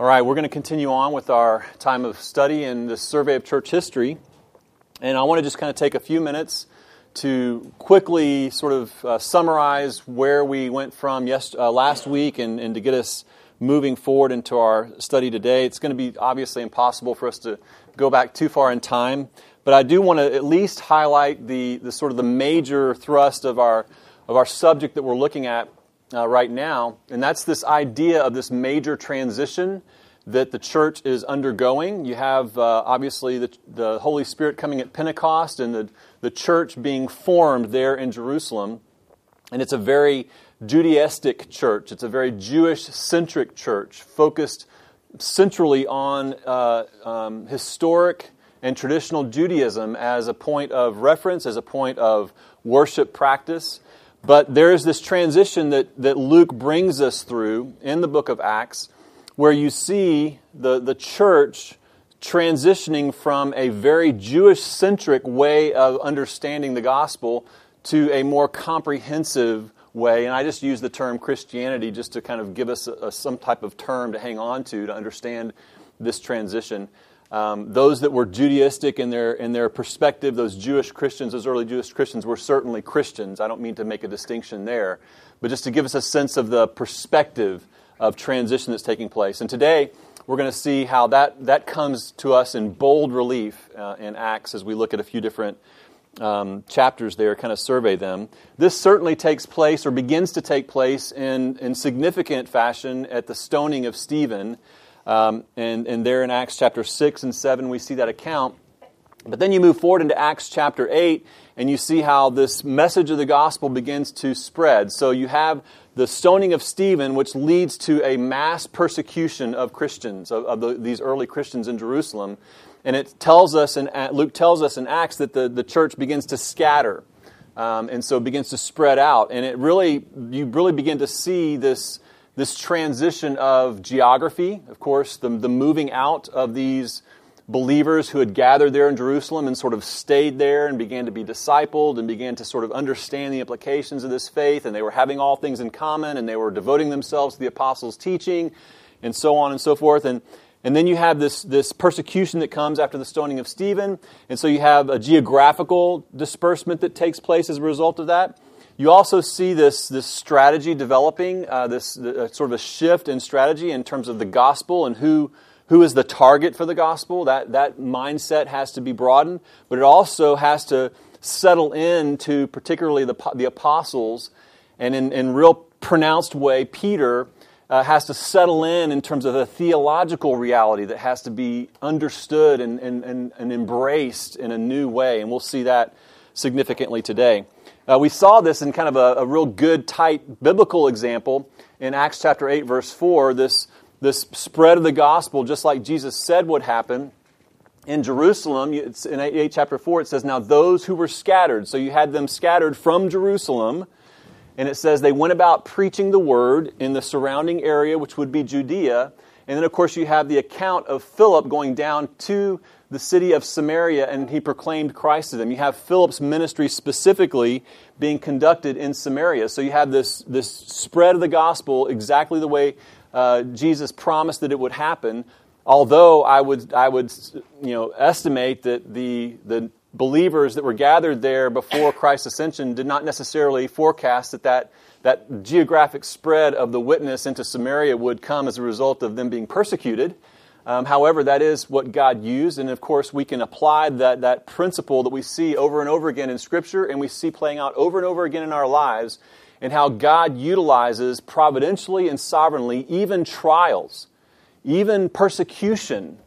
All right, we're going to continue on with our time of study in this survey of church history. And I want to just kind of take a few minutes to quickly sort of uh, summarize where we went from yes, uh, last week and, and to get us moving forward into our study today. It's going to be obviously impossible for us to go back too far in time, but I do want to at least highlight the, the sort of the major thrust of our, of our subject that we're looking at uh, right now, and that's this idea of this major transition that the church is undergoing. You have uh, obviously the, the Holy Spirit coming at Pentecost and the, the church being formed there in Jerusalem. And it's a very Judaistic church, it's a very Jewish centric church focused centrally on uh, um, historic and traditional Judaism as a point of reference, as a point of worship practice. But there is this transition that, that Luke brings us through in the book of Acts where you see the, the church transitioning from a very Jewish centric way of understanding the gospel to a more comprehensive way. And I just use the term Christianity just to kind of give us a, a, some type of term to hang on to to understand this transition. Um, those that were Judaistic in their, in their perspective, those Jewish Christians, those early Jewish Christians, were certainly Christians. I don't mean to make a distinction there, but just to give us a sense of the perspective of transition that's taking place. And today, we're going to see how that, that comes to us in bold relief uh, in Acts as we look at a few different um, chapters there, kind of survey them. This certainly takes place or begins to take place in, in significant fashion at the stoning of Stephen. Um, and, and there in Acts chapter 6 and 7, we see that account. But then you move forward into Acts chapter 8, and you see how this message of the gospel begins to spread. So you have the stoning of Stephen, which leads to a mass persecution of Christians, of, of the, these early Christians in Jerusalem. And it tells us, in, Luke tells us in Acts that the, the church begins to scatter. Um, and so it begins to spread out. And it really, you really begin to see this this transition of geography, of course, the, the moving out of these believers who had gathered there in Jerusalem and sort of stayed there and began to be discipled and began to sort of understand the implications of this faith, and they were having all things in common and they were devoting themselves to the apostles' teaching and so on and so forth. And, and then you have this, this persecution that comes after the stoning of Stephen, and so you have a geographical disbursement that takes place as a result of that. You also see this, this strategy developing, uh, this uh, sort of a shift in strategy in terms of the gospel and who, who is the target for the gospel. That, that mindset has to be broadened, but it also has to settle into particularly the, the apostles, and in, in real pronounced way, Peter uh, has to settle in in terms of a theological reality that has to be understood and, and, and, and embraced in a new way. And we'll see that significantly today. Uh, we saw this in kind of a, a, real good, tight biblical example in Acts chapter 8, verse 4. This, this spread of the gospel, just like Jesus said would happen in Jerusalem. It's in 8, chapter 4, it says, Now those who were scattered, so you had them scattered from Jerusalem, and it says they went about preaching the word in the surrounding area, which would be Judea. And then, of course, you have the account of Philip going down to the city of Samaria and he proclaimed Christ to them. You have Philip's ministry specifically being conducted in Samaria. So you have this, this spread of the gospel exactly the way uh, Jesus promised that it would happen. Although I would, I would you know, estimate that the, the believers that were gathered there before Christ's ascension did not necessarily forecast that, that that geographic spread of the witness into Samaria would come as a result of them being persecuted. Um, however, that is what God used, and of course, we can apply that, that principle that we see over and over again in Scripture and we see playing out over and over again in our lives, and how God utilizes providentially and sovereignly even trials, even persecution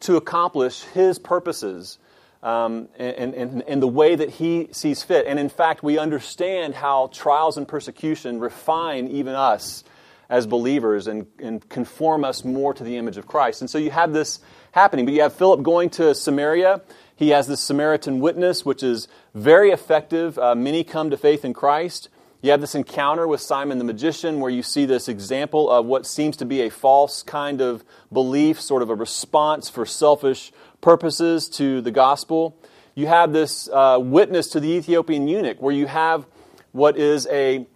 to accomplish His purposes um, in, in, in the way that He sees fit. And in fact, we understand how trials and persecution refine even us as believers and, and conform us more to the image of Christ. And so you have this happening. But you have Philip going to Samaria. He has this Samaritan witness, which is very effective. Uh, many come to faith in Christ. You have this encounter with Simon the magician where you see this example of what seems to be a false kind of belief, sort of a response for selfish purposes to the gospel. You have this uh, witness to the Ethiopian eunuch where you have what is a,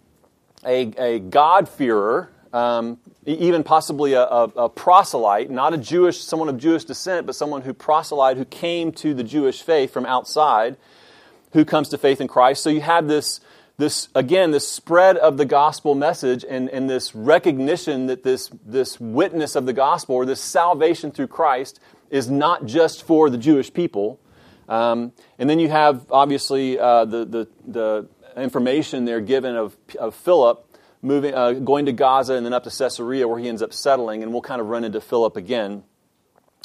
a, a God-fearer um, even possibly a, a, a, proselyte, not a Jewish, someone of Jewish descent, but someone who proselyte, who came to the Jewish faith from outside, who comes to faith in Christ. So you have this, this again, this spread of the gospel message and, and this recognition that this, this witness of the gospel or this salvation through Christ is not just for the Jewish people. Um, and then you have, obviously, uh, the, the, the information there given of, of Philip moving, uh, going to Gaza and then up to Caesarea where he ends up settling, and we'll kind of run into Philip again.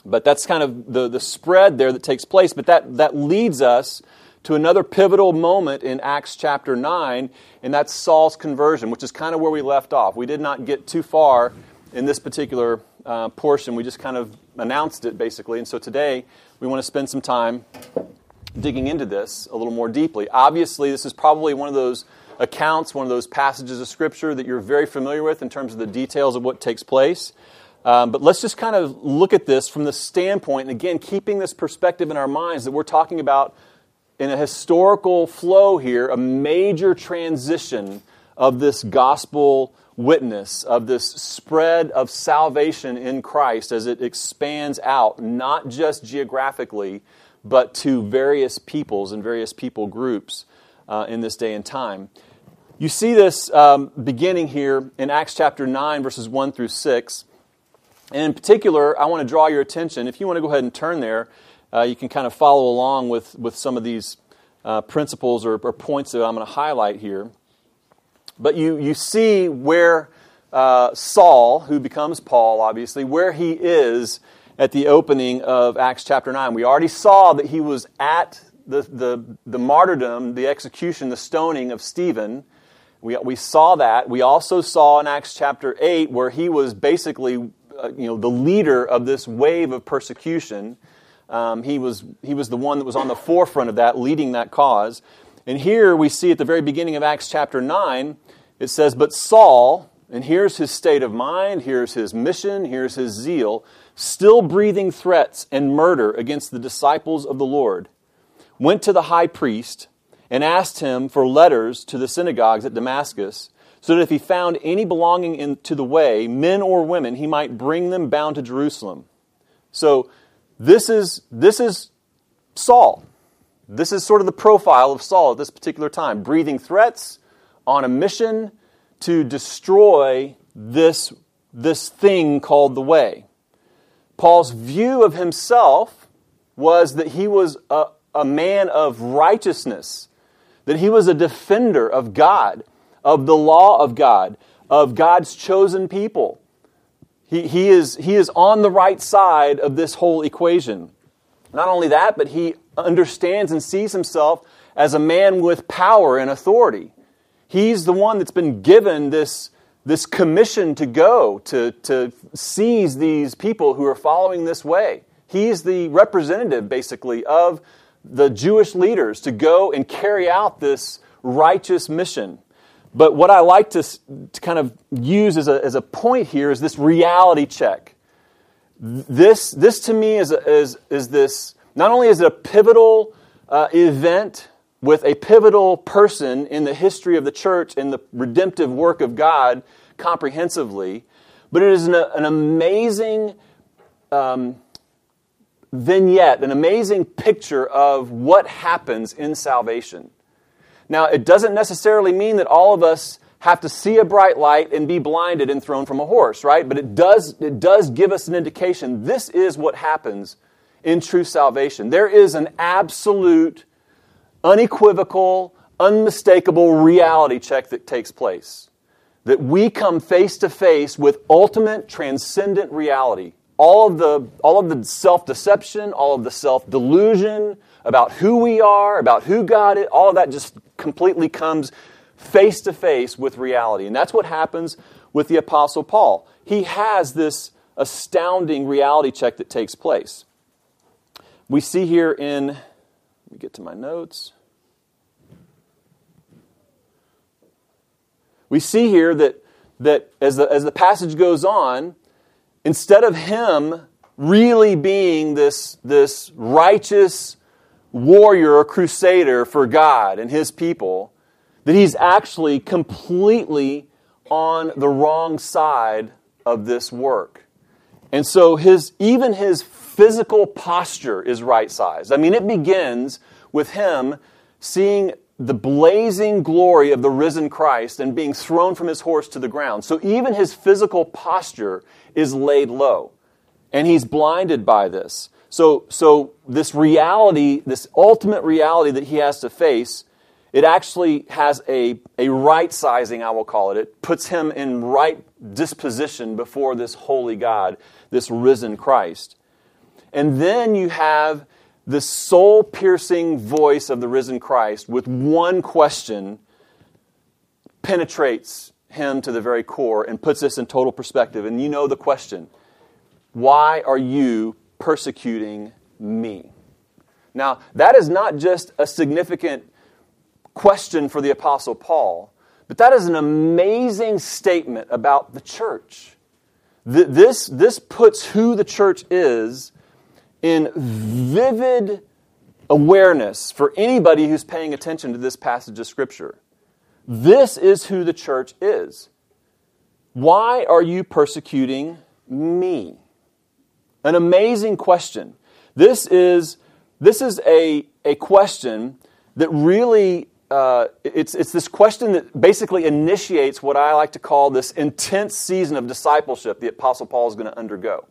But that's kind of the, the spread there that takes place. But that, that leads us to another pivotal moment in Acts chapter 9, and that's Saul's conversion, which is kind of where we left off. We did not get too far in this particular uh, portion, we just kind of announced it basically. And so today we want to spend some time digging into this a little more deeply. Obviously, this is probably one of those accounts, one of those passages of Scripture that you're very familiar with in terms of the details of what takes place. Um, but let's just kind of look at this from the standpoint, and again, keeping this perspective in our minds that we're talking about in a historical flow here, a major transition of this gospel witness, of this spread of salvation in Christ as it expands out, not just geographically, but to various peoples and various people groups uh, in this day and time. You see this um, beginning here in Acts chapter 9, verses 1 through 6. And in particular, I want to draw your attention. If you want to go ahead and turn there, uh, you can kind of follow along with, with some of these uh, principles or, or, points that I'm going to highlight here. But you, you see where uh, Saul, who becomes Paul, obviously, where he is at the opening of Acts chapter 9. We already saw that he was at the, the, the martyrdom, the execution, the stoning of Stephen. We, we saw that. We also saw in Acts chapter 8 where he was basically uh, you know, the leader of this wave of persecution. Um, he, was, he was the one that was on the forefront of that, leading that cause. And here we see at the very beginning of Acts chapter 9, it says, But Saul, and here's his state of mind, here's his mission, here's his zeal, still breathing threats and murder against the disciples of the Lord went to the high priest and asked him for letters to the synagogues at Damascus, so that if he found any belonging in, to the way, men or women, he might bring them bound to Jerusalem. So this is, this is Saul. This is sort of the profile of Saul at this particular time, breathing threats on a mission to destroy this, this thing called the way. Paul's view of himself was that he was a, a man of righteousness, that he was a defender of God, of the law of God, of God's chosen people. He, he, is, he is on the right side of this whole equation. Not only that, but he understands and sees himself as a man with power and authority. He's the one that's been given this, this commission to go, to, to seize these people who are following this way. He's the representative, basically, of the Jewish leaders to go and carry out this righteous mission. But what I like to, to kind of use as a, as a point here is this reality check. This, this to me is, is, is this, not only is it a pivotal uh, event with a pivotal person in the history of the church and the redemptive work of God comprehensively, but it is an, an amazing um, vignette, an amazing picture of what happens in salvation. Now, it doesn't necessarily mean that all of us have to see a bright light and be blinded and thrown from a horse, right? But it does, it does give us an indication this is what happens in true salvation. There is an absolute, unequivocal, unmistakable reality check that takes place. That we come face to face with ultimate transcendent reality all of the, all of the self deception, all of the self delusion about who we are, about who God is, all of that just completely comes face to face with reality. And that's what happens with the Apostle Paul. He has this astounding reality check that takes place. We see here in, let me get to my notes. We see here that, that as, the, as the passage goes on, instead of him really being this, this righteous warrior or crusader for God and his people, that he's actually completely on the wrong side of this work. And so his even his physical posture is right sized. I mean, it begins with him seeing the blazing glory of the risen Christ and being thrown from his horse to the ground. So even his physical posture is laid low. And he's blinded by this. So, so this reality, this ultimate reality that he has to face, it actually has a, a right sizing, I will call it. It puts him in right disposition before this holy God, this risen Christ. And then you have the soul piercing voice of the risen Christ with one question penetrates him to the very core and puts this in total perspective. And you know the question Why are you persecuting me? Now, that is not just a significant question for the Apostle Paul, but that is an amazing statement about the church. This, this puts who the church is in vivid awareness for anybody who's paying attention to this passage of Scripture. This is who the church is. Why are you persecuting me? An amazing question. This is, this is a, a question that really uh, it's, it's this question that basically initiates what I like to call this intense season of discipleship the Apostle Paul is going to undergo.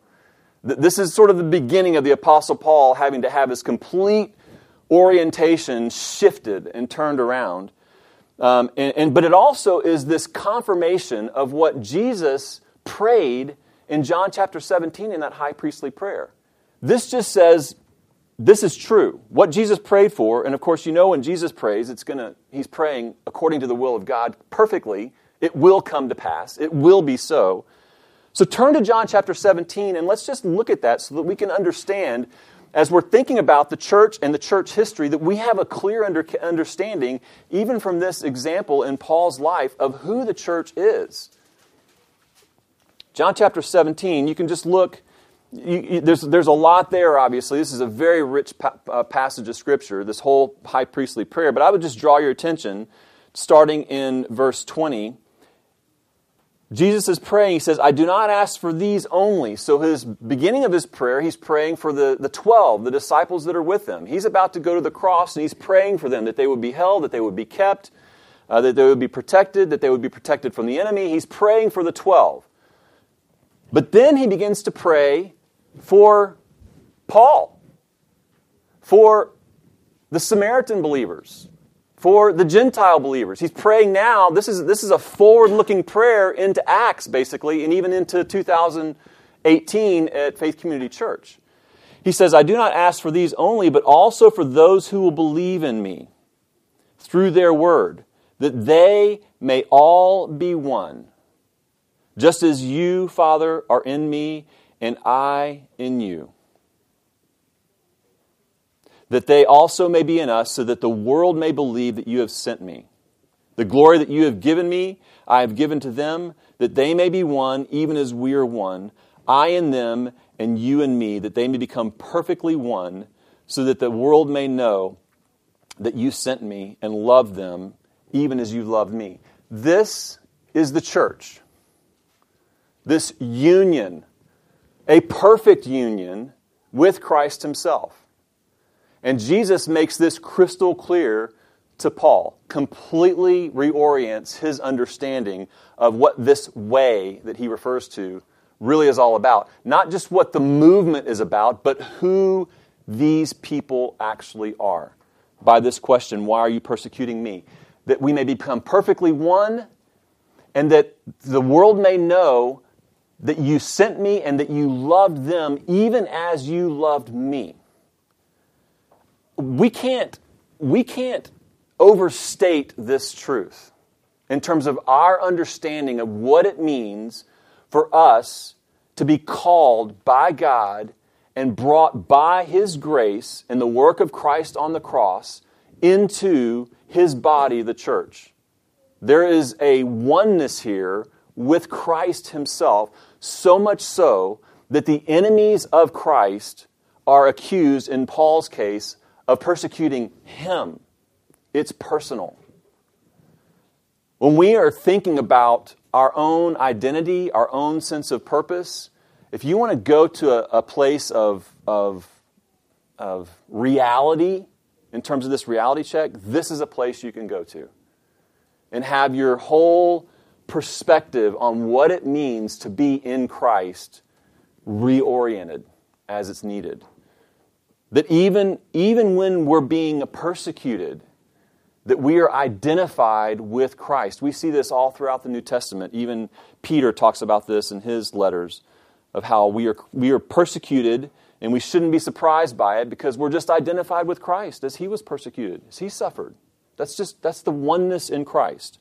This is sort of the beginning of the Apostle Paul having to have his complete orientation shifted and turned around. Um, and, and, but it also is this confirmation of what Jesus prayed in John chapter 17 in that high priestly prayer. This just says this is true. What Jesus prayed for, and of course you know when Jesus prays, it's gonna he's praying according to the will of God perfectly. It will come to pass. It will be so. So turn to John chapter 17 and let's just look at that so that we can understand, as we're thinking about the church and the church history, that we have a clear under, understanding, even from this example in Paul's life, of who the church is. John chapter 17, you can just look. You, you, there's, there's a lot there, obviously. This is a very rich pa- uh, passage of Scripture, this whole high priestly prayer. But I would just draw your attention, starting in verse 20 Jesus is praying. He says, I do not ask for these only. So, his beginning of his prayer, he's praying for the, the 12, the disciples that are with him. He's about to go to the cross, and he's praying for them that they would be held, that they would be kept, uh, that they would be protected, that they would be protected from the enemy. He's praying for the 12. But then he begins to pray for Paul, for the Samaritan believers, for the Gentile believers. He's praying now. This is, this is a forward looking prayer into Acts, basically, and even into 2018 at Faith Community Church. He says, I do not ask for these only, but also for those who will believe in me through their word, that they may all be one. Just as you, Father, are in me, and I in you that they also may be in us, so that the world may believe that you have sent me. The glory that you have given me, I have given to them, that they may be one, even as we are one, I and them, and you and me, that they may become perfectly one, so that the world may know that you sent me and loved them, even as you loved me. This is the church. This union, a perfect union with Christ Himself. And Jesus makes this crystal clear to Paul, completely reorients his understanding of what this way that he refers to really is all about. Not just what the movement is about, but who these people actually are. By this question, why are you persecuting me? That we may become perfectly one, and that the world may know that you sent me and that you loved them even as you loved me we can't, we can't overstate this truth in terms of our understanding of what it means for us to be called by God and brought by His grace and the work of Christ on the cross into His body, the church. There is a oneness here with Christ Himself, so much so that the enemies of Christ are accused, in Paul's case, of persecuting him. It's personal. When we are thinking about our own identity, our own sense of purpose, if you want to go to a, a place of, of, of reality in terms of this reality check, this is a place you can go to and have your whole perspective on what it means to be in Christ reoriented as it's needed. That even, even when we're being persecuted, that we are identified with Christ. We see this all throughout the New Testament. Even Peter talks about this in his letters of how we are, we are persecuted and we shouldn't be surprised by it because we're just identified with Christ as he was persecuted, as he suffered. That's just that's the oneness in Christ.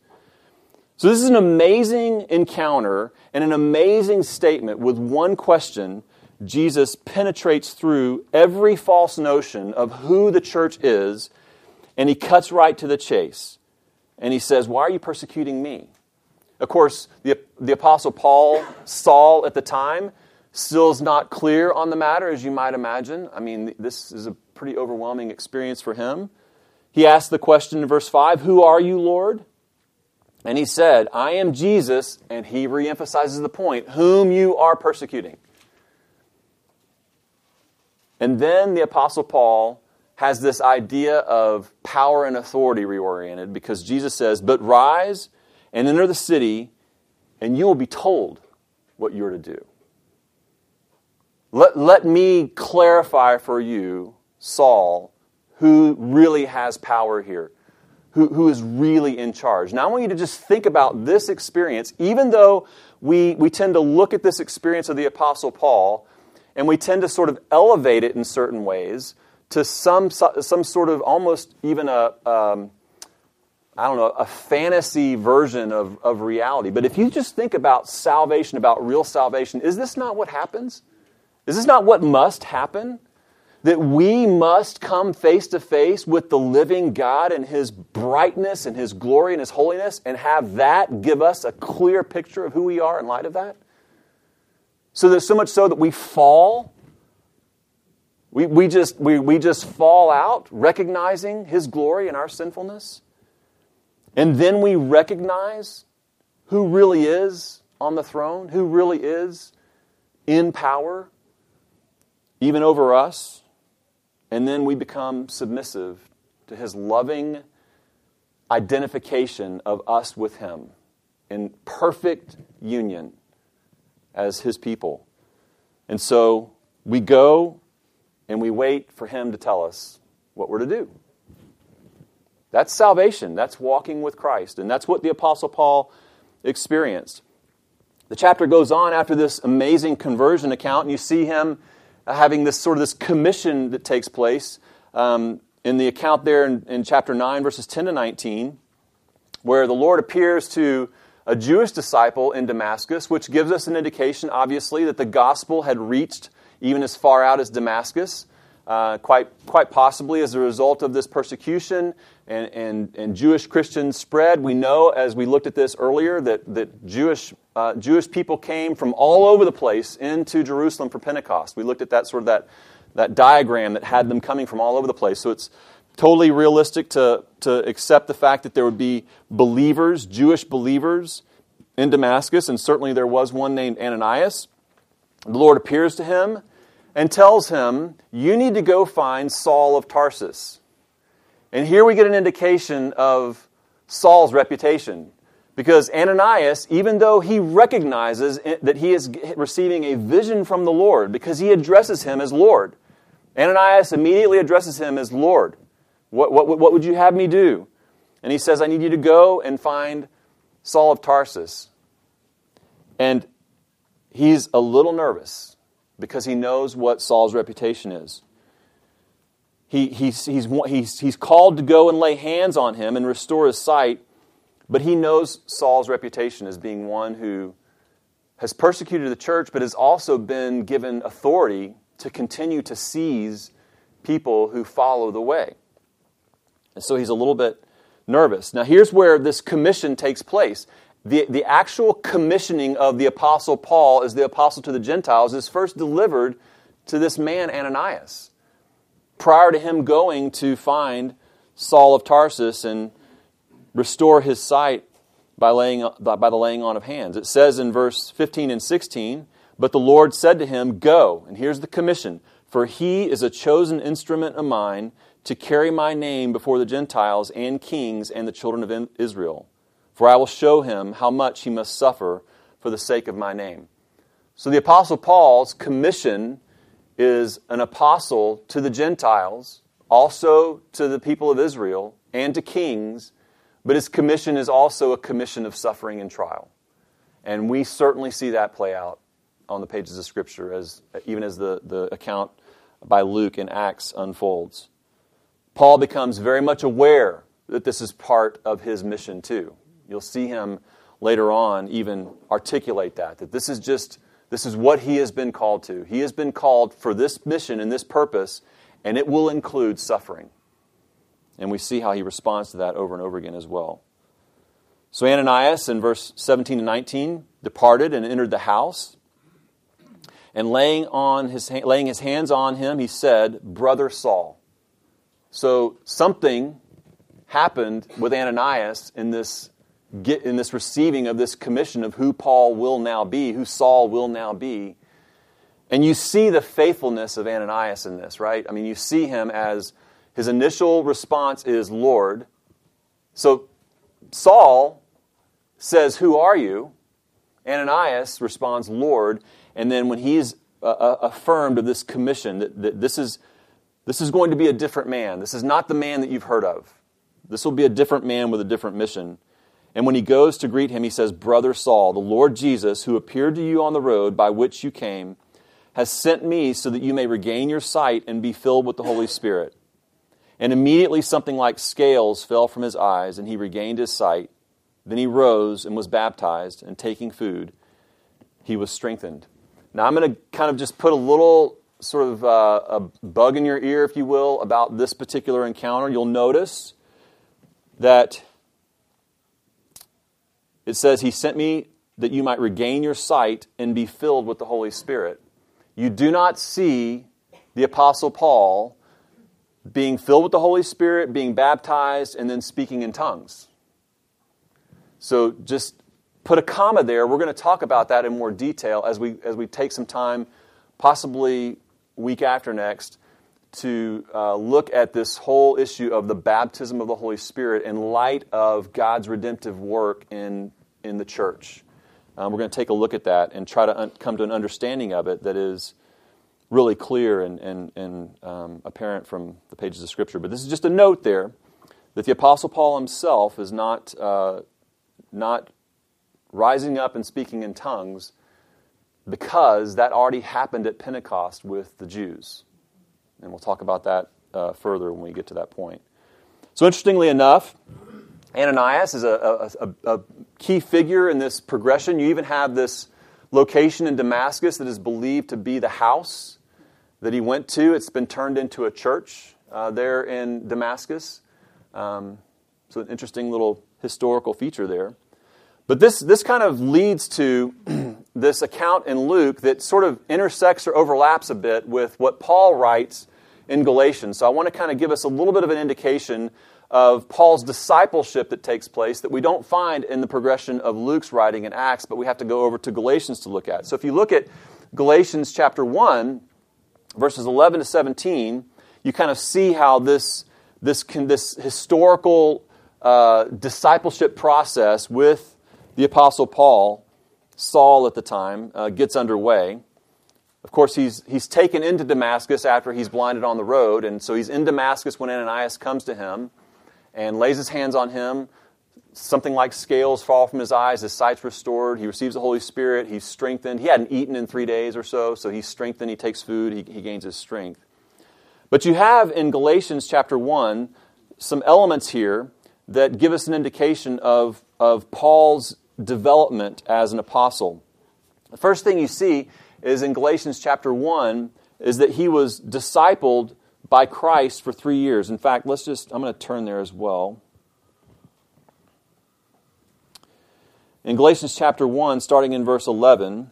So this is an amazing encounter and an amazing statement with one question. Jesus penetrates through every false notion of who the church is and he cuts right to the chase. And he says, Why are you persecuting me? Of course, the, the Apostle Paul, Saul at the time, still is not clear on the matter, as you might imagine. I mean, this is a pretty overwhelming experience for him. He asked the question in verse 5 Who are you, Lord? And he said, I am Jesus, and he reemphasizes the point, whom you are persecuting. And then the Apostle Paul has this idea of power and authority reoriented because Jesus says, But rise and enter the city, and you will be told what you're to do. Let, let me clarify for you, Saul, who really has power here, who, who is really in charge. Now, I want you to just think about this experience, even though we, we tend to look at this experience of the Apostle Paul and we tend to sort of elevate it in certain ways to some, some sort of almost even a, um, I don't know, a fantasy version of, of reality. But if you just think about salvation, about real salvation, is this not what happens? Is this not what must happen? That we must come face to face with the living God and His brightness and His glory and His holiness and have that give us a clear picture of who we are in light of that? So there's so much so that we fall we, we, just, we, we just fall out recognizing His glory and our sinfulness. And then we recognize who really is on the throne, who really is in power, even over us. And then we become submissive to His loving identification of us with Him in perfect union as His people. And so we go and we wait for Him to tell us what we're to do. That's salvation. That's walking with Christ. And that's what the Apostle Paul experienced. The chapter goes on after this amazing conversion account, and you see him having this sort of this commission that takes place um, in the account there in, in chapter 9, verses 10 to 19, where the Lord appears to a Jewish disciple in Damascus, which gives us an indication, obviously, that the gospel had reached even as far out as Damascus. Uh, quite, quite possibly as a result of this persecution and, and, and Jewish Christians spread. We know, as we looked at this earlier, that, that Jewish, uh, Jewish people came from all over the place into Jerusalem for Pentecost. We looked at that sort of that, that diagram that had them coming from all over the place. So it's totally realistic to, to accept the fact that there would be believers, Jewish believers in Damascus, and certainly there was one named Ananias. The Lord appears to him and tells him, You need to go find Saul of Tarsus. And here we get an indication of Saul's reputation. Because Ananias, even though he recognizes that he is receiving a vision from the Lord, because he addresses him as Lord, Ananias immediately addresses him as Lord. What, what, what would you have me do? And he says, I need you to go and find Saul of Tarsus. And he's a little nervous because he knows what Saul's reputation is. He, he's, he's, he's, he's called to go and lay hands on him and restore his sight, but he knows Saul's reputation as being one who has persecuted the church, but has also been given authority to continue to seize people who follow the way. And so he's a little bit nervous. Now, here's where this commission takes place the, the actual commissioning of the Apostle Paul as the apostle to the Gentiles is first delivered to this man, Ananias, prior to him going to find Saul of Tarsus and restore his sight by, laying, by the laying on of hands. It says in verse 15 and 16, But the Lord said to him, Go, and here's the commission, for he is a chosen instrument of mine to carry my name before the Gentiles and kings and the children of Israel. For I will show him how much he must suffer for the sake of my name. So the Apostle Paul's commission is an apostle to the Gentiles, also to the people of Israel, and to kings, but his commission is also a commission of suffering and trial. And we certainly see that play out on the pages of Scripture, as, even as the, the account by Luke in Acts unfolds. Paul becomes very much aware that this is part of his mission, too. You'll see him later on even articulate that, that this is just, this is what he has been called to. He has been called for this mission and this purpose, and it will include suffering. And we see how he responds to that over and over again as well. So Ananias, in verse 17 and 19, departed and entered the house. And laying, on his, laying his hands on him, he said, Brother Saul. So something happened with Ananias in this, in this receiving of this commission of who Paul will now be, who Saul will now be. And you see the faithfulness of Ananias in this, right? I mean, you see him as his initial response is, Lord. So Saul says, Who are you? Ananias responds, Lord. And then when he's uh, uh, affirmed of this commission, that, that this, is, this is going to be a different man. This is not the man that you've heard of. This will be a different man with a different mission. And when he goes to greet him, he says, Brother Saul, the Lord Jesus, who appeared to you on the road by which you came, has sent me so that you may regain your sight and be filled with the Holy Spirit. And immediately something like scales fell from his eyes, and he regained his sight. Then he rose and was baptized, and taking food, he was strengthened. Now I'm going to kind of just put a little sort of uh, a bug in your ear, if you will, about this particular encounter. You'll notice that it says, He sent me that you might regain your sight and be filled with the Holy Spirit. You do not see the Apostle Paul being filled with the Holy Spirit, being baptized, and then speaking in tongues. So just put a comma there. We're going to talk about that in more detail as we, as we take some time, possibly week after next, to uh, look at this whole issue of the baptism of the Holy Spirit in light of God's redemptive work in, in the church. Um, we're going to take a look at that and try to un- come to an understanding of it that is really clear and, and, and um, apparent from the pages of Scripture. But this is just a note there that the Apostle Paul himself is not, uh, not rising up and speaking in tongues because that already happened at Pentecost with the Jews. And we'll talk about that uh, further when we get to that point. So, interestingly enough, Ananias is a, a, a, key figure in this progression. You even have this location in Damascus that is believed to be the house that he went to. It's been turned into a church uh, there in Damascus. Um, so, an interesting little historical feature there. But this, this kind of leads to this account in Luke that sort of intersects or overlaps a bit with what Paul writes in Galatians. So, I want to kind of give us a little bit of an indication of Paul's discipleship that takes place that we don't find in the progression of Luke's writing in Acts, but we have to go over to Galatians to look at. So, if you look at Galatians chapter 1, verses 11 to 17, you kind of see how this, this, this historical uh, discipleship process with the Apostle Paul, Saul at the time, uh, gets underway. Of course, he's, he's taken into Damascus after he's blinded on the road, and so he's in Damascus when Ananias comes to him and lays his hands on him. Something like scales fall from his eyes, his sight's restored, he receives the Holy Spirit, he's strengthened. He hadn't eaten in three days or so, so he's strengthened, he takes food, he, he gains his strength. But you have in Galatians chapter 1 some elements here that give us an indication of, of Paul's development as an apostle. The first thing you see is in Galatians chapter 1 is that he was discipled by Christ for three years. In fact, let's just, I'm going to turn there as well. in Galatians chapter 1, starting in verse 11.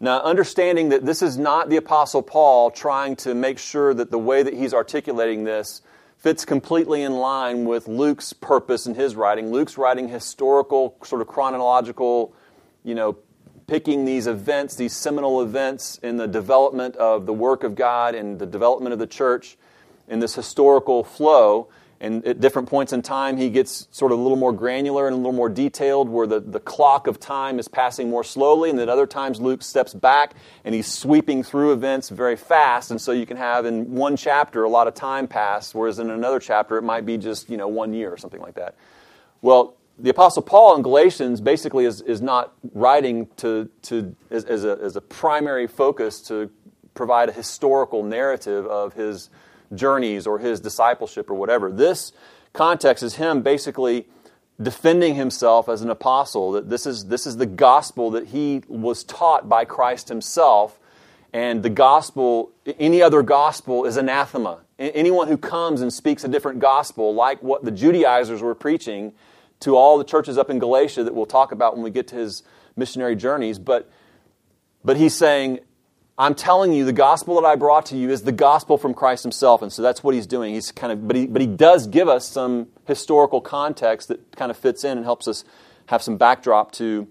Now, understanding that this is not the Apostle Paul trying to make sure that the way that he's articulating this fits completely in line with Luke's purpose in his writing. Luke's writing historical, sort of chronological, you know, picking these events, these seminal events in the development of the work of God and the development of the church in this historical flow. And at different points in time, he gets sort of a little more granular and a little more detailed, where the, the clock of time is passing more slowly. And then other times, Luke steps back and he's sweeping through events very fast. And so you can have in one chapter a lot of time pass, whereas in another chapter, it might be just you know, one year or something like that. Well, the Apostle Paul in Galatians basically is, is not writing to, to, as, as, a, as a primary focus to provide a historical narrative of his journeys or his discipleship or whatever. This context is him basically defending himself as an apostle that this is this is the gospel that he was taught by Christ himself and the gospel any other gospel is anathema anyone who comes and speaks a different gospel like what the Judaizers were preaching to all the churches up in Galatia that we'll talk about when we get to his missionary journeys but but he's saying I'm telling you, the gospel that I brought to you is the gospel from Christ himself. And so that's what he's doing. He's kind of, but he, but he does give us some historical context that kind of fits in and helps us have some backdrop to,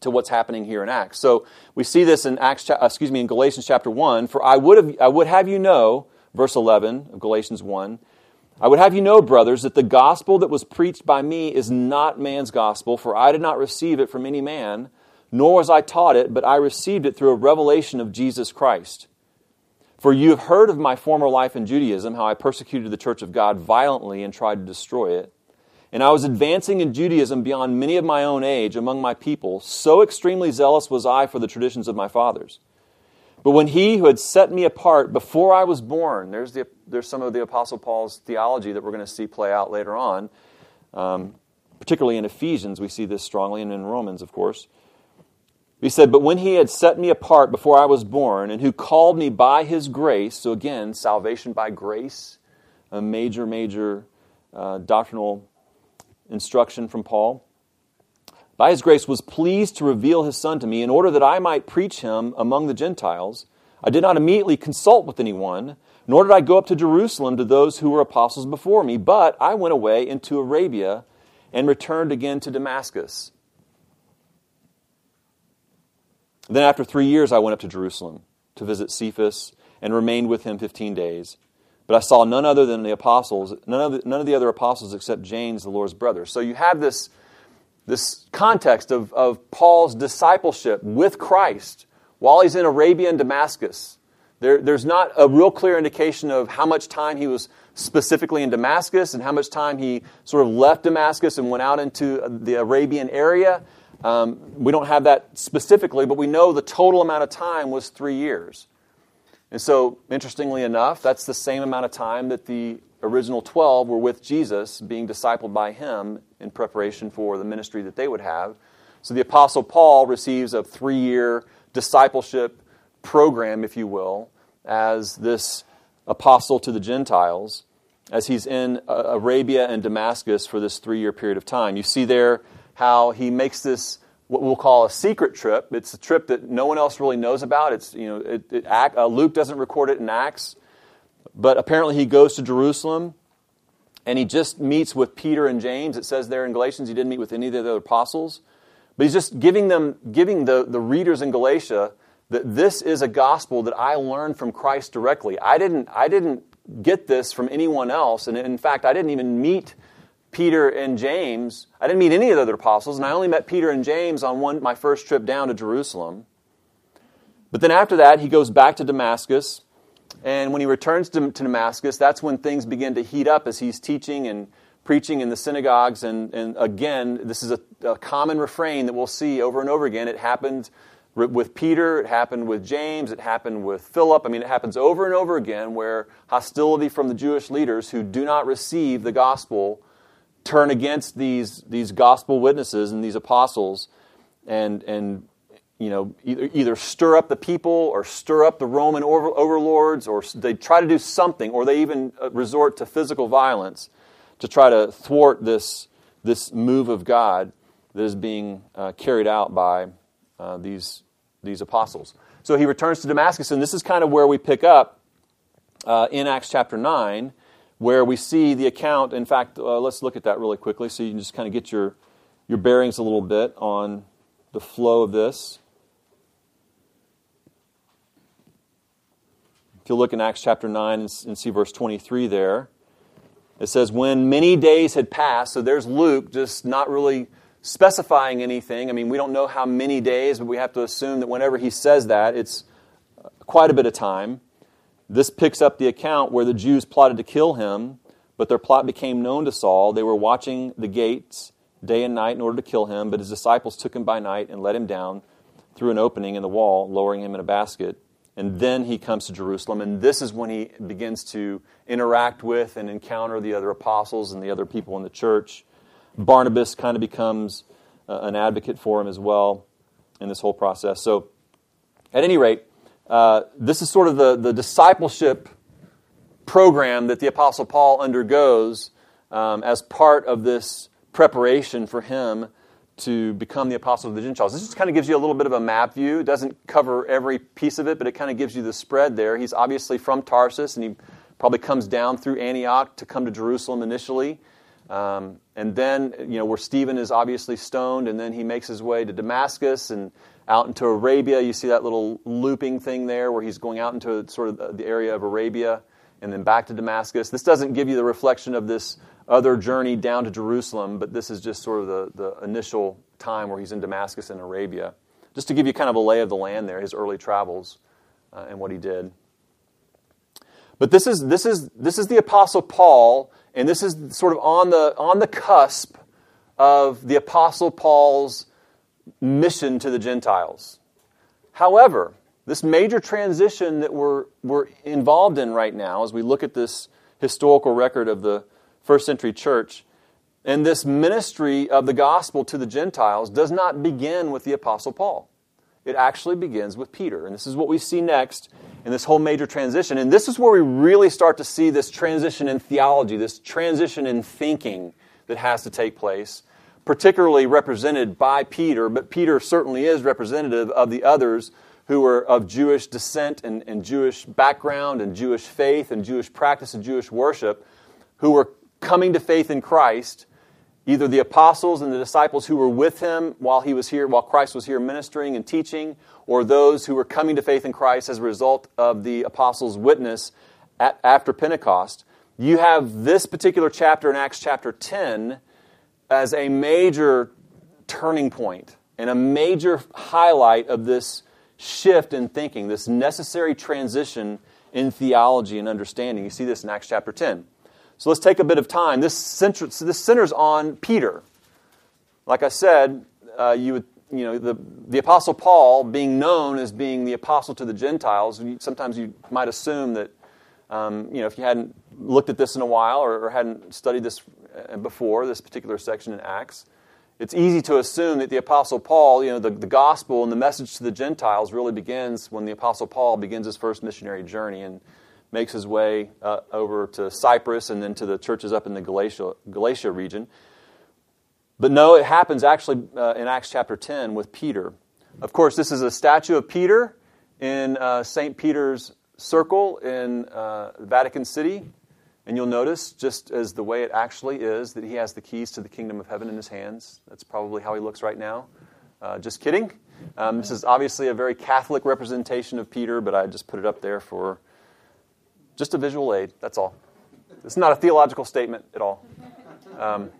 to what's happening here in Acts. So we see this in Acts, uh, excuse me, in Galatians chapter 1. For I would, have, I would have you know, verse 11 of Galatians 1, I would have you know, brothers, that the gospel that was preached by me is not man's gospel, for I did not receive it from any man nor was I taught it, but I received it through a revelation of Jesus Christ. For you have heard of my former life in Judaism, how I persecuted the church of God violently and tried to destroy it. And I was advancing in Judaism beyond many of my own age among my people. So extremely zealous was I for the traditions of my fathers. But when he who had set me apart before I was born, there's, the, there's some of the Apostle Paul's theology that we're going to see play out later on, um, particularly in Ephesians, we see this strongly, and in Romans, of course. He said, But when he had set me apart before I was born, and who called me by his grace, so again, salvation by grace, a major, major uh, doctrinal instruction from Paul. By his grace was pleased to reveal his son to me in order that I might preach him among the Gentiles. I did not immediately consult with anyone, nor did I go up to Jerusalem to those who were apostles before me, but I went away into Arabia and returned again to Damascus. Then after three years, I went up to Jerusalem to visit Cephas and remained with him 15 days. But I saw none other than the apostles, none of the, none of the other apostles except James, the Lord's brother. So you have this, this context of, of Paul's discipleship with Christ while he's in Arabia and Damascus. There, there's not a real clear indication of how much time he was specifically in Damascus and how much time he sort of left Damascus and went out into the Arabian area. Um, we don't have that specifically, but we know the total amount of time was three years. And so, interestingly enough, that's the same amount of time that the original 12 were with Jesus, being discipled by him in preparation for the ministry that they would have. So, the Apostle Paul receives a three year discipleship program, if you will, as this apostle to the Gentiles, as he's in Arabia and Damascus for this three year period of time. You see there how he makes this what we'll call a secret trip. It's a trip that no one else really knows about. It's you know it, it, uh, Luke doesn't record it in Acts, but apparently he goes to Jerusalem and he just meets with Peter and James. It says there in Galatians he didn't meet with any of the other apostles, but he's just giving them giving the, the readers in Galatia that this is a gospel that I learned from Christ directly. I didn't I didn't get this from anyone else, and in fact I didn't even meet Peter and James. I didn't meet any of the other apostles, and I only met Peter and James on one, my first trip down to Jerusalem. But then after that, he goes back to Damascus. And when he returns to, to Damascus, that's when things begin to heat up as he's teaching and preaching in the synagogues. And, and again, this is a, a common refrain that we'll see over and over again. It happened with Peter, it happened with James, it happened with Philip. I mean, it happens over and over again where hostility from the Jewish leaders who do not receive the gospel turn against these, these gospel witnesses and these apostles and, and you know, either, either stir up the people or stir up the Roman over, overlords, or they try to do something, or they even uh, resort to physical violence to try to thwart this, this move of God that is being uh, carried out by uh, these, these apostles. So he returns to Damascus, and this is kind of where we pick up uh, in Acts chapter 9 where we see the account. In fact, uh, let's look at that really quickly so you can just kind of get your, your bearings a little bit on the flow of this. If you look in Acts chapter 9 and, see verse 23 there, it says, When many days had passed, so there's Luke just not really specifying anything. I mean, we don't know how many days, but we have to assume that whenever he says that, it's quite a bit of time. This picks up the account where the Jews plotted to kill him, but their plot became known to Saul. They were watching the gates day and night in order to kill him, but his disciples took him by night and let him down through an opening in the wall, lowering him in a basket. And then he comes to Jerusalem, and this is when he begins to interact with and encounter the other apostles and the other people in the church. Barnabas kind of becomes uh, an advocate for him as well in this whole process. So, at any rate, uh, this is sort of the, the discipleship program that the Apostle Paul undergoes um, as part of this preparation for him to become the apostle of the Gentiles. This just kind of gives you a little bit of a map view. It doesn't cover every piece of it, but it kind of gives you the spread there. He's obviously from Tarsus, and he probably comes down through Antioch to come to Jerusalem initially. Um, and then, you know, where Stephen is obviously stoned, and then he makes his way to Damascus and out into Arabia. You see that little looping thing there where he's going out into sort of the area of Arabia and then back to Damascus. This doesn't give you the reflection of this other journey down to Jerusalem, but this is just sort of the, the initial time where he's in Damascus and Arabia. Just to give you kind of a lay of the land there, his early travels uh, and what he did. But this is, this, is, this is the Apostle Paul, and this is sort of on the, on the cusp of the Apostle Paul's mission to the Gentiles. However, this major transition that we're, we're involved in right now, as we look at this historical record of the first century church. And this ministry of the gospel to the Gentiles does not begin with the Apostle Paul. It actually begins with Peter. And this is what we see next in this whole major transition. And this is where we really start to see this transition in theology, this transition in thinking that has to take place, particularly represented by Peter. But Peter certainly is representative of the others who were of Jewish descent and, and Jewish background and Jewish faith and Jewish practice and Jewish worship, who were coming to faith in Christ, either the apostles and the disciples who were with him while he was here, while Christ was here ministering and teaching, or those who were coming to faith in Christ as a result of the apostles' witness at, after Pentecost. You have this particular chapter in Acts chapter 10 as a major turning point and a major highlight of this shift in thinking, this necessary transition in theology and understanding. You see this in Acts chapter 10. So let's take a bit of time. This, center, this centers on Peter. Like I said, uh, you would, you know, the, the Apostle Paul being known as being the apostle to the Gentiles, sometimes you might assume that, um, you know, if you hadn't looked at this in a while or, or hadn't studied this uh, before, this particular section in Acts, it's easy to assume that the Apostle Paul, you know, the, the gospel and the message to the Gentiles really begins when the Apostle Paul begins his first missionary journey. And makes his way uh, over to Cyprus and then to the churches up in the Galatia, Galatia region. But no, it happens actually uh, in Acts chapter 10 with Peter. Of course, this is a statue of Peter in uh, St. Peter's Circle in uh, Vatican City. And you'll notice, just as the way it actually is, that he has the keys to the kingdom of heaven in his hands. That's probably how he looks right now. Uh, just kidding. Um, this is obviously a very Catholic representation of Peter, but I just put it up there for just a visual aid, that's all. It's not a theological statement at all. Um,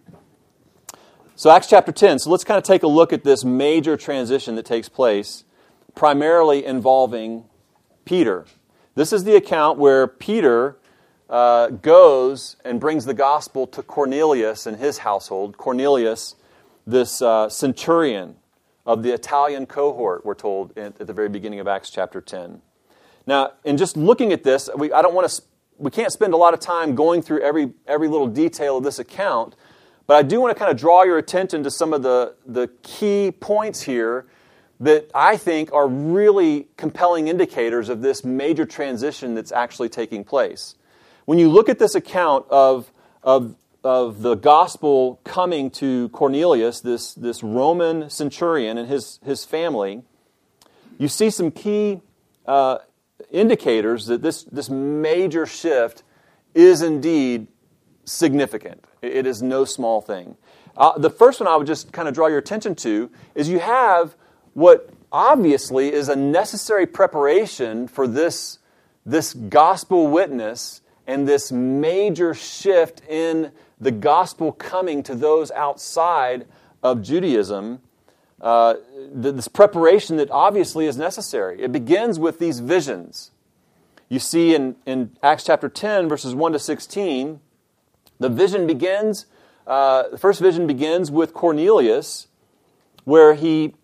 so, Acts chapter 10. So, let's kind of take a look at this major transition that takes place, primarily involving Peter. This is the account where Peter uh, goes and brings the gospel to Cornelius and his household. Cornelius, this uh, centurion of the Italian cohort, we're told at the very beginning of Acts chapter 10. Now, in just looking at this, we, I don't want to, we can't spend a lot of time going through every, every little detail of this account, but I do want to kind of draw your attention to some of the, the key points here that I think are really compelling indicators of this major transition that's actually taking place. When you look at this account of, of, of the gospel coming to Cornelius, this, this Roman centurion and his, his family, you see some key uh, indicators that this, this major shift is indeed significant. It is no small thing. Uh, the first one I would just kind of draw your attention to is you have what obviously is a necessary preparation for this, this gospel witness and this major shift in the gospel coming to those outside of Judaism. Uh, this preparation that obviously is necessary. It begins with these visions. You see in, in Acts chapter 10, verses 1 to 16, the vision begins, uh, the first vision begins with Cornelius, where he,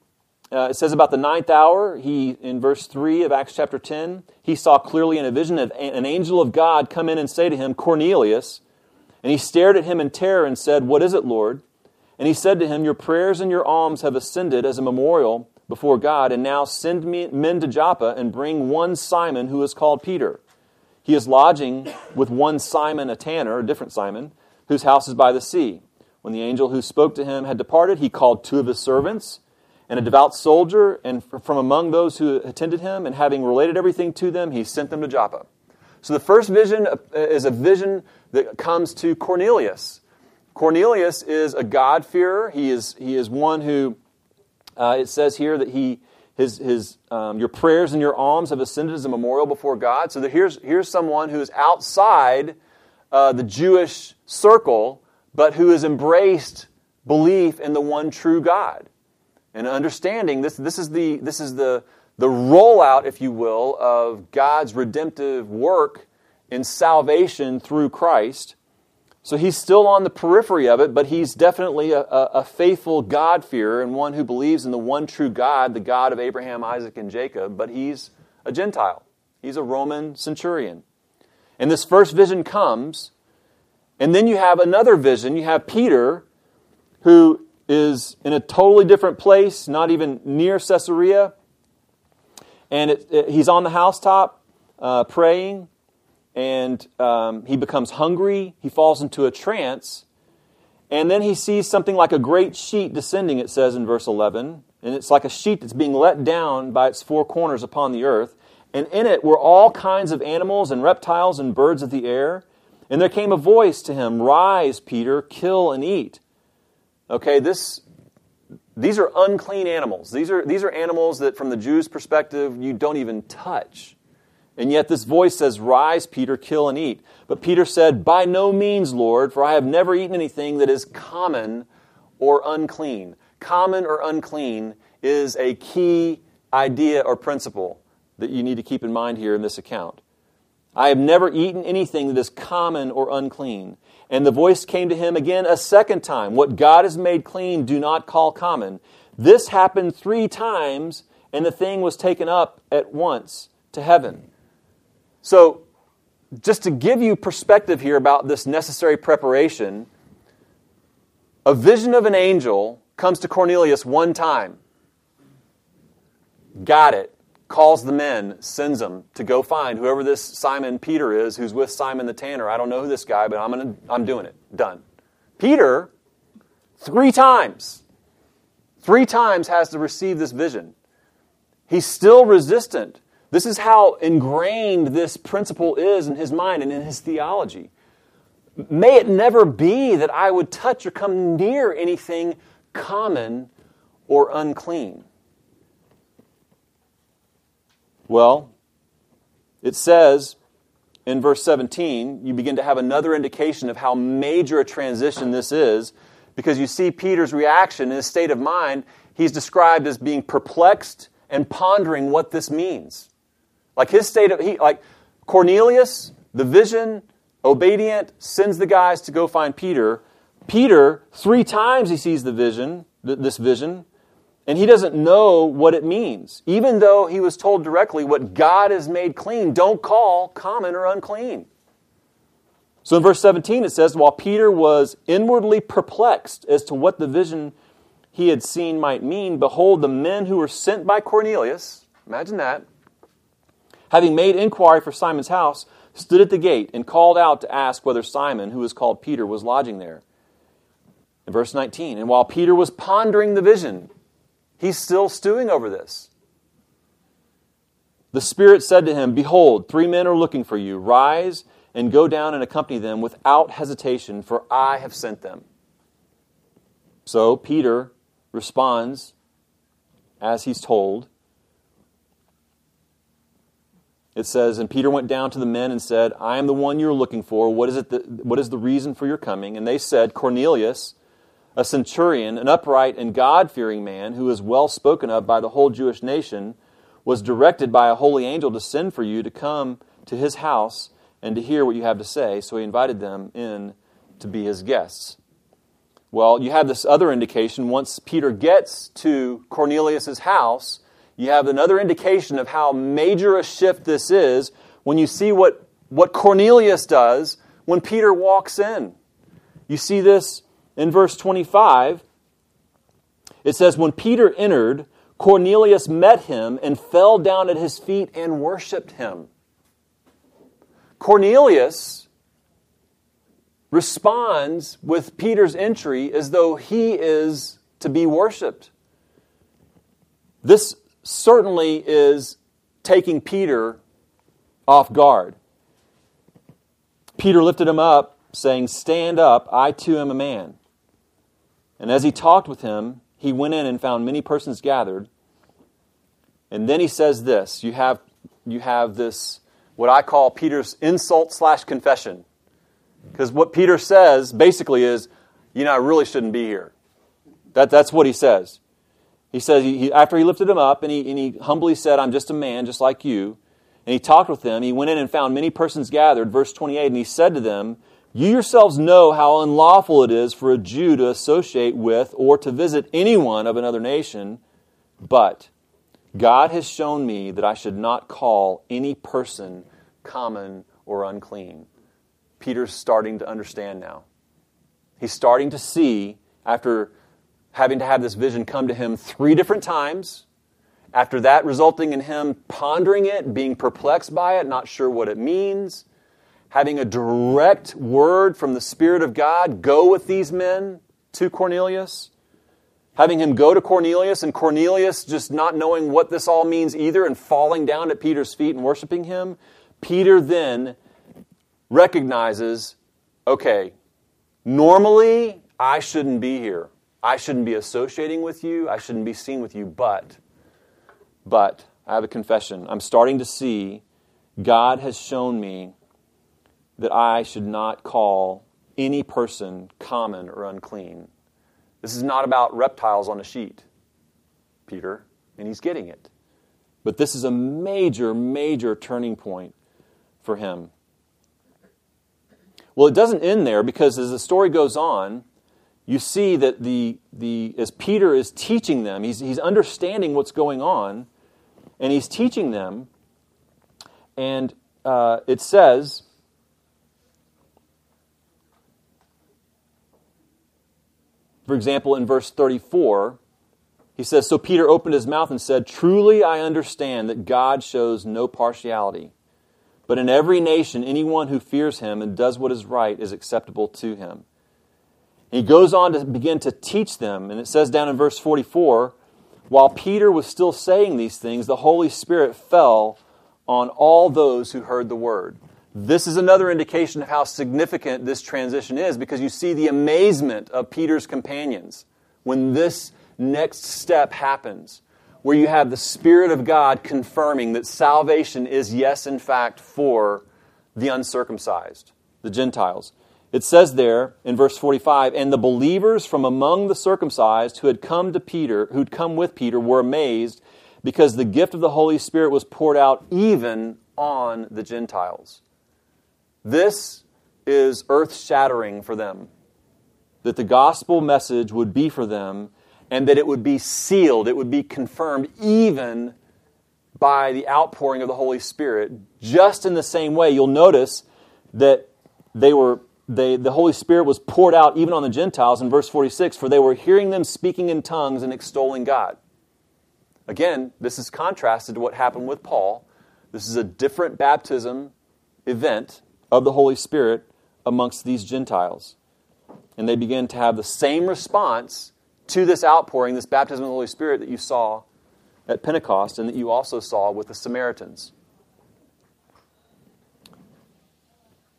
uh, it says about the ninth hour, he, in verse 3 of Acts chapter 10, he saw clearly in a vision of an angel of God come in and say to him, Cornelius. And he stared at him in terror and said, What is it, Lord? And he said to him, Your prayers and your alms have ascended as a memorial before God, and now send me, men to Joppa and bring one Simon who is called Peter. He is lodging with one Simon, a tanner, a different Simon, whose house is by the sea. When the angel who spoke to him had departed, he called two of his servants and a devout soldier, and from among those who attended him, and having related everything to them, he sent them to Joppa. So the first vision is a vision that comes to Cornelius. Cornelius is a God-fearer. He is, he is one who uh, it says here that he, his, his, um, your prayers and your alms have ascended as a memorial before God. So here's, here's someone who is outside uh, the Jewish circle, but who has embraced belief in the one true God. And understanding this, this is, the, this is the, the rollout, if you will, of God's redemptive work in salvation through Christ. So he's still on the periphery of it, but he's definitely a, a, a faithful God-fearer and one who believes in the one true God, the God of Abraham, Isaac, and Jacob, but he's a Gentile. He's a Roman centurion. And this first vision comes, and then you have another vision. You have Peter, who is in a totally different place, not even near Caesarea. And it, it, he's on the housetop uh, praying and um, he becomes hungry. He falls into a trance. And then he sees something like a great sheet descending, it says in verse 11. And it's like a sheet that's being let down by its four corners upon the earth. And in it were all kinds of animals and reptiles and birds of the air. And there came a voice to him Rise, Peter, kill and eat. Okay, this, these are unclean animals. These are, these are animals that, from the Jews' perspective, you don't even touch. And yet this voice says, Rise, Peter, kill and eat. But Peter said, By no means, Lord, for I have never eaten anything that is common or unclean. Common or unclean is a key idea or principle that you need to keep in mind here in this account. I have never eaten anything that is common or unclean. And the voice came to him again a second time What God has made clean, do not call common. This happened three times, and the thing was taken up at once to heaven. So, just to give you perspective here about this necessary preparation, a vision of an angel comes to Cornelius one time. Got it. Calls the men, sends them to go find whoever this Simon Peter is who's with Simon the tanner. I don't know who this guy, but I'm, gonna, I'm doing it. Done. Peter, three times, three times has to receive this vision. He's still resistant. This is how ingrained this principle is in his mind and in his theology. May it never be that I would touch or come near anything common or unclean. Well, it says in verse 17, you begin to have another indication of how major a transition this is because you see Peter's reaction in his state of mind. He's described as being perplexed and pondering what this means. Like his state of, he, like Cornelius, the vision, obedient, sends the guys to go find Peter. Peter, three times he sees the vision, this vision, and he doesn't know what it means. Even though he was told directly what God has made clean, don't call common or unclean. So in verse 17 it says, While Peter was inwardly perplexed as to what the vision he had seen might mean, behold, the men who were sent by Cornelius, imagine that, having made inquiry for Simon's house, stood at the gate and called out to ask whether Simon, who was called Peter, was lodging there. In verse 19, and while Peter was pondering the vision, he's still stewing over this. The Spirit said to him, Behold, three men are looking for you. Rise and go down and accompany them without hesitation, for I have sent them. So Peter responds as he's told. It says, And Peter went down to the men and said, I am the one you're looking for. What is, it what is the reason for your coming? And they said, Cornelius, a centurion, an upright and God fearing man, who is well spoken of by the whole Jewish nation, was directed by a holy angel to send for you to come to his house and to hear what you have to say. So he invited them in to be his guests. Well, you have this other indication. Once Peter gets to Cornelius' house, you have another indication of how major a shift this is when you see what, what Cornelius does when Peter walks in. You see this in verse 25. It says, When Peter entered, Cornelius met him and fell down at his feet and worshiped him. Cornelius responds with Peter's entry as though he is to be worshiped. This certainly is taking Peter off guard. Peter lifted him up, saying, Stand up, I too am a man. And as he talked with him, he went in and found many persons gathered. And then he says this you have, you have this, what I call Peter's insult slash confession. Because what Peter says basically is, you know, I really shouldn't be here. That, that's what he says. He says, he, after he lifted him up and he, and he humbly said, I'm just a man, just like you. And he talked with them. He went in and found many persons gathered, verse 28, and he said to them, You yourselves know how unlawful it is for a Jew to associate with or to visit anyone of another nation, but God has shown me that I should not call any person common or unclean. Peter's starting to understand now. He's starting to see, after having to have this vision come to him three different times. After that, resulting in him pondering it, being perplexed by it, not sure what it means, having a direct word from the Spirit of God go with these men to Cornelius, having him go to Cornelius, and Cornelius just not knowing what this all means either and falling down at Peter's feet and worshiping him. Peter then recognizes okay, normally I shouldn't be here. I shouldn't be associating with you. I shouldn't be seen with you. But, but, I have a confession. I'm starting to see God has shown me that I should not call any person common or unclean. This is not about reptiles on a sheet, Peter, and he's getting it. But this is a major, major turning point for him. Well, it doesn't end there because as the story goes on, you see that the, the, as Peter is teaching them, he's, he's understanding what's going on, and he's teaching them. And uh, it says, for example, in verse 34, he says, So Peter opened his mouth and said, Truly I understand that God shows no partiality, but in every nation, anyone who fears him and does what is right is acceptable to him. He goes on to begin to teach them, and it says down in verse 44 while Peter was still saying these things, the Holy Spirit fell on all those who heard the word. This is another indication of how significant this transition is because you see the amazement of Peter's companions when this next step happens, where you have the Spirit of God confirming that salvation is, yes, in fact, for the uncircumcised, the Gentiles. It says there in verse 45, and the believers from among the circumcised who had come to Peter, who'd come with Peter, were amazed because the gift of the Holy Spirit was poured out even on the Gentiles. This is earth shattering for them. That the gospel message would be for them and that it would be sealed, it would be confirmed even by the outpouring of the Holy Spirit. Just in the same way, you'll notice that they were they, the Holy Spirit was poured out even on the Gentiles in verse 46, for they were hearing them speaking in tongues and extolling God. Again, this is contrasted to what happened with Paul. This is a different baptism event of the Holy Spirit amongst these Gentiles. And they begin to have the same response to this outpouring, this baptism of the Holy Spirit that you saw at Pentecost and that you also saw with the Samaritans.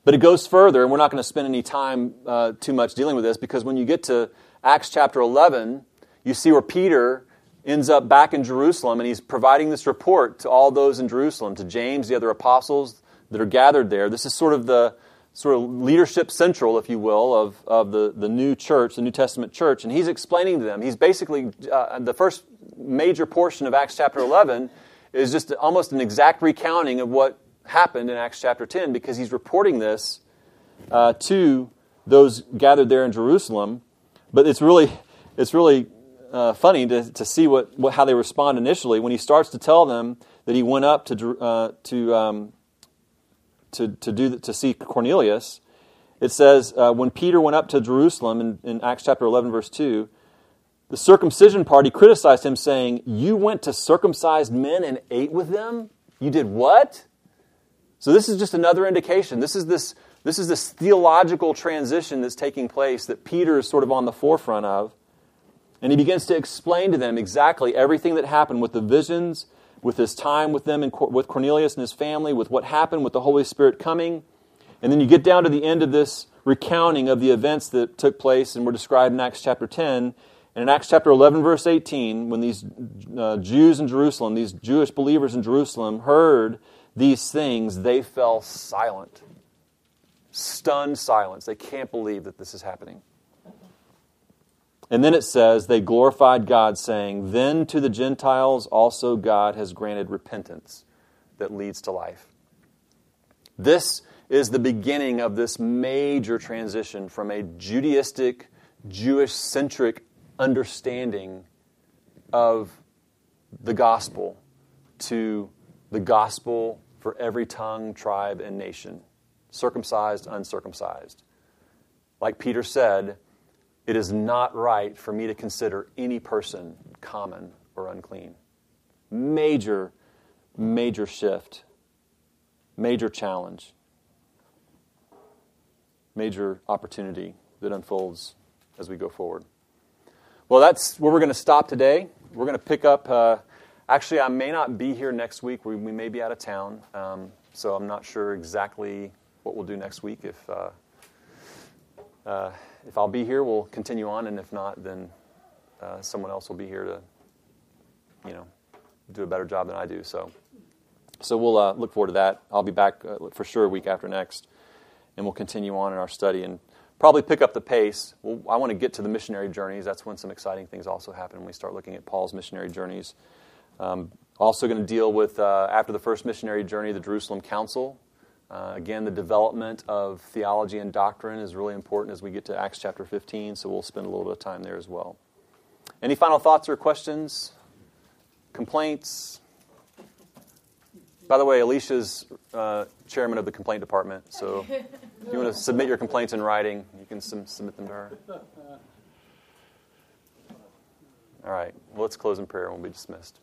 But it goes further, and we're not going to spend any time uh, too much dealing with this because when you get to Acts chapter 11, you see where Peter ends up back in Jerusalem and he's providing this report to all those in Jerusalem, to James, the other apostles that are gathered there. This is sort of the sort of leadership central, if you will, of, of the, the new church, the New Testament church. And he's explaining to them. He's basically, uh, the first major portion of Acts chapter 11 is just almost an exact recounting of what happened in Acts chapter 10 because he's reporting this uh, to those gathered there in Jerusalem. But it's really, it's really uh, funny to, to see what, what, how they respond initially when he starts to tell them that he went up to, uh, to um, to, to, do, to see Cornelius, it says, uh, when Peter went up to Jerusalem in, in Acts chapter 11, verse 2, the circumcision party criticized him, saying, You went to circumcised men and ate with them? You did what? So this is just another indication. This is this, this is this theological transition that's taking place that Peter is sort of on the forefront of. And he begins to explain to them exactly everything that happened with the visions with his time with them and with Cornelius and his family, with what happened with the Holy Spirit coming. And then you get down to the end of this recounting of the events that took place and were described in Acts chapter 10. And in Acts chapter 11, verse 18, when these uh, Jews in Jerusalem, these Jewish believers in Jerusalem, heard these things, they fell silent. Stunned silence. They can't believe that this is happening. And then it says, they glorified God, saying, Then to the Gentiles also God has granted repentance that leads to life. This is the beginning of this major transition from a Judaistic, Jewish centric understanding of the gospel to the gospel for every tongue, tribe, and nation, circumcised, uncircumcised. Like Peter said, it is not right for me to consider any person common or unclean. Major, major shift, major challenge, major opportunity that unfolds as we go forward. Well, that's where we're going to stop today. We're going to pick up. Uh, actually, I may not be here next week. We, we may be out of town. Um, so I'm not sure exactly what we'll do next week if. Uh, uh, if I'll be here, we'll continue on, and if not, then uh, someone else will be here to, you know, do a better job than I do. So, so we'll uh, look forward to that. I'll be back uh, for sure a week after next, and we'll continue on in our study and probably pick up the pace. We'll, I want to get to the missionary journeys. That's when some exciting things also happen when we start looking at Paul's missionary journeys. Um, also, going to deal with uh, after the first missionary journey, the Jerusalem Council, uh, again, the development of theology and doctrine is really important as we get to Acts chapter 15, so we'll spend a little bit of time there as well. Any final thoughts or questions? Complaints? By the way, Alicia's uh, chairman of the complaint department, so if you want to submit your complaints in writing, you can sum- submit them to her. All right, well, let's close in prayer and we'll be dismissed.